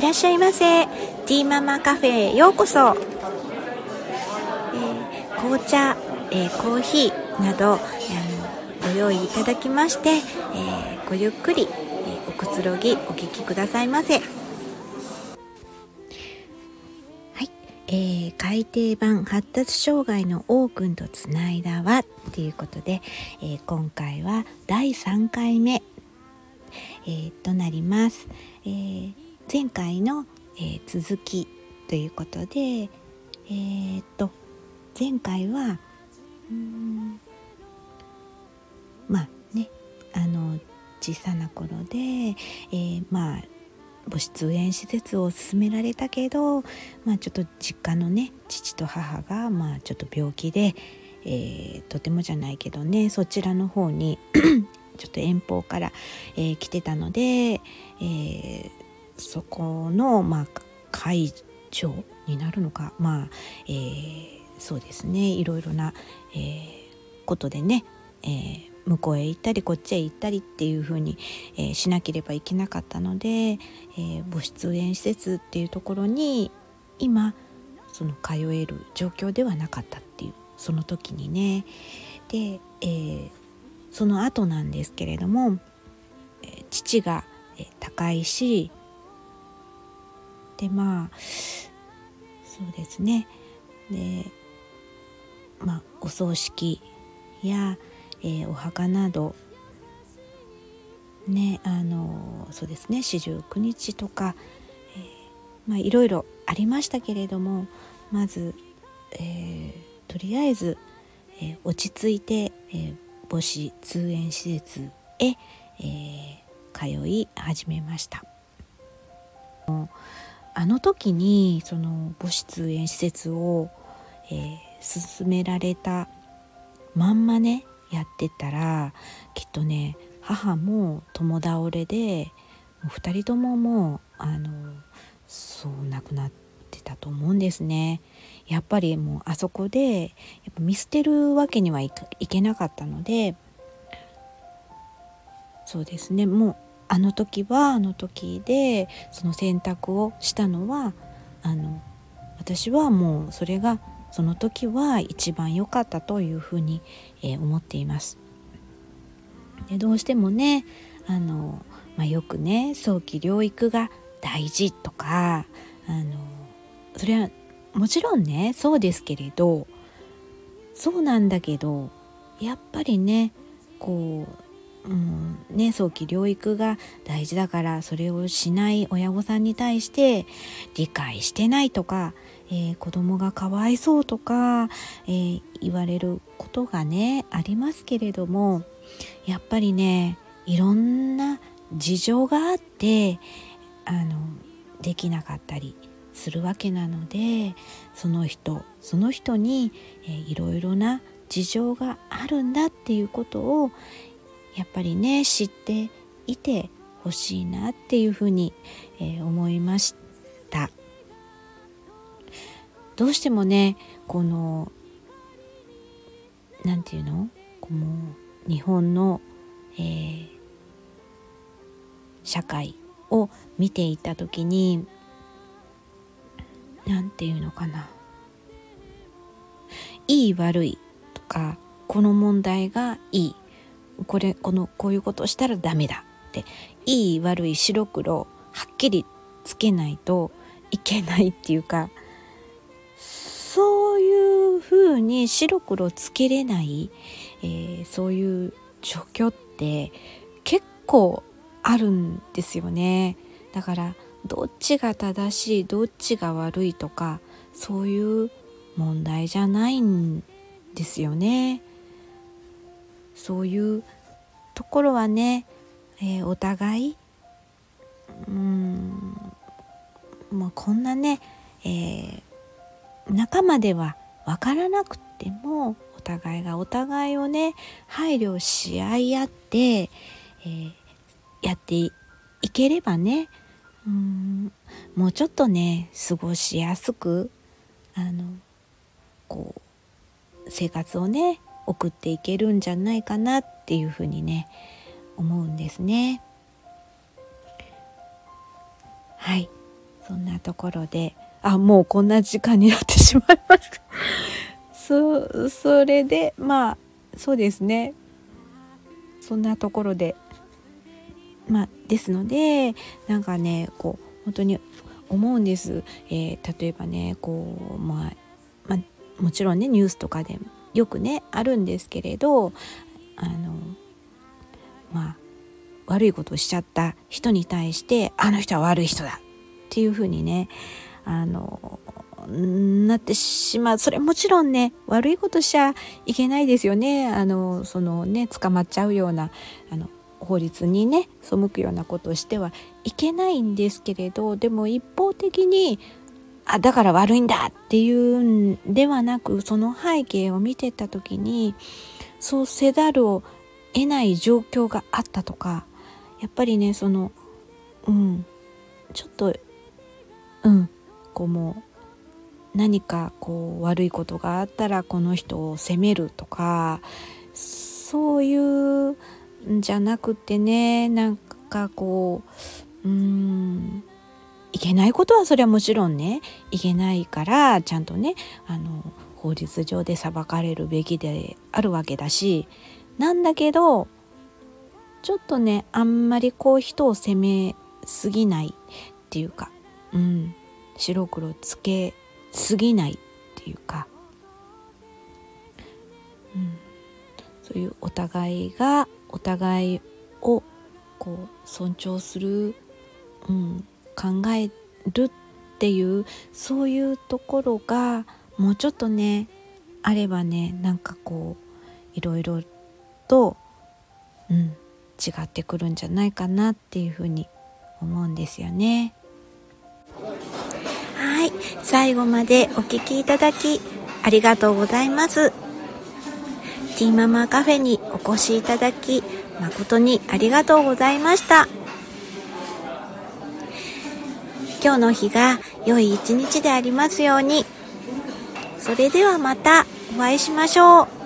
いらっしゃいませ。ティーママカフェへようこそ、えー、紅茶、えー、コーヒーなどあのご用意いただきまして、えー、ごゆっくり、えおくつろぎお聞きくださいませ。えー、改訂版発達障害の王くんとつないだわということで、えー、今回は第3回目、えー、となります、えー、前回の、え続きということでえっと前回はうんまあねあの小さな頃で、えまあ母子通園施設を勧められたけど、まあ、ちょっと実家のね父と母がまあちょっと病気で、えー、とてもじゃないけどねそちらの方に ちょっと遠方から、えー、来てたので、えー、そこの、まあ、解除になるのかまあ、えー、そうですね。いろいろな、えー、ことでね、えー、向こうへ行ったりこっちへ行ったりっていう風に、えー、しなければいけなかったので、えー、母子通園施設っていうところに今その通える状況ではなかったっていうその時にね。で、えー、その後なんですけれども、父が、えー、高いしでまあそうですねでまあお葬式や、えー、お墓などねあのそうですね四十九日とか、えー、まあいろいろありましたけれどもまず、えー、とりあえず、えー、落ち着いて、え、母子通園施設へ、え、通い始めました。あの時にその母子通園施設を、えー、進められたまんまねやってたらきっとね母も共倒れで2人とももうあのそう亡くなってたと思うんですね。やっぱりもうあそこでやっぱ見捨てるわけにはいけなかったのでそうですねもうあの時はあの時でその選択をしたのはあの私はもうそれがその時は一番良かったというふうに、えー、思っています。でどうしてもねあの、まあ、よくね早期療育が大事とかあのそれはもちろんねそうですけれどそうなんだけどやっぱりねこう、うんね、早期療育が大事だからそれをしない親御さんに対して理解してないとかえー、子供がかわいそうとか、えー、言われることがねありますけれどもやっぱりねいろんな事情があってあのできなかったりするわけなのでその人その人に、えー、いろいろな事情があるんだっていうことをやっぱりね知っていてほしいなっていうふうに、えー、思いました。どうしてもねこの何て言うの？この日本の、えー、社会を見ていた時に何て言うのかな。いい悪いとかこの問題がいい。これこのこういうことしたらダメだっていい悪い白黒はっきりつけないといけないっていうかそういうふうに白黒つけれない、えー、そういう状況って結構あるんですよね。だからどっちが正しいどっちが悪いとかそういう問題じゃないんですよね。そういうところはね、えー、お互いうんまあこんなね、えー、仲間では分からなくてもお互いがお互いをね配慮し合い合って、えー、やっていければねうんもうちょっとね過ごしやすくあのこう生活をね送っていけるんじゃないかなっていうふうにね思うんですね。はい。そんなところであもうこんな時間になってしまいました。そそれでまあそうですね。そんなところでまあですのでなんかねこう本当に思うんです、えー、例えばねこう、まあ、まあもちろんねニュースとかでよくねあるんですけれどあのまあ悪いことをしちゃった人に対してあの人は悪い人だっていうふうにねあのなってしまう。それもちろんね悪いことしちゃいけないですよね。あのそのね捕まっちゃうようなあの法律にね背くようなことをしてはいけないんですけれどでも一方的にあだから悪いんだっていうんではなくその背景を見てた時にそうせざるを得ない状況があったとかやっぱりねそのうんちょっとうんこうもう何かこう悪いことがあったらこの人を責めるとかそういうんじゃなくてねなんかこううんいけないことはそれはもちろんねいけないからちゃんとねあの法律上で裁かれるべきであるわけだしなんだけどちょっとねあんまりこう人を責めすぎないっていうか、うん、白黒つけすぎないっていうか、うん、そういうお互いがお互いをこう尊重する、うん、考えるっていうそういうところがもうちょっとねあればねなんかこういろいろと、うん、違ってくるんじゃないかなっていうふうに思うんですよね。はい最後までお聴きいただきありがとうございます。ティーママカフェにお越しいただき誠にありがとうございました。今日の日が良い一日でありますように。それではまたお会いしましょう。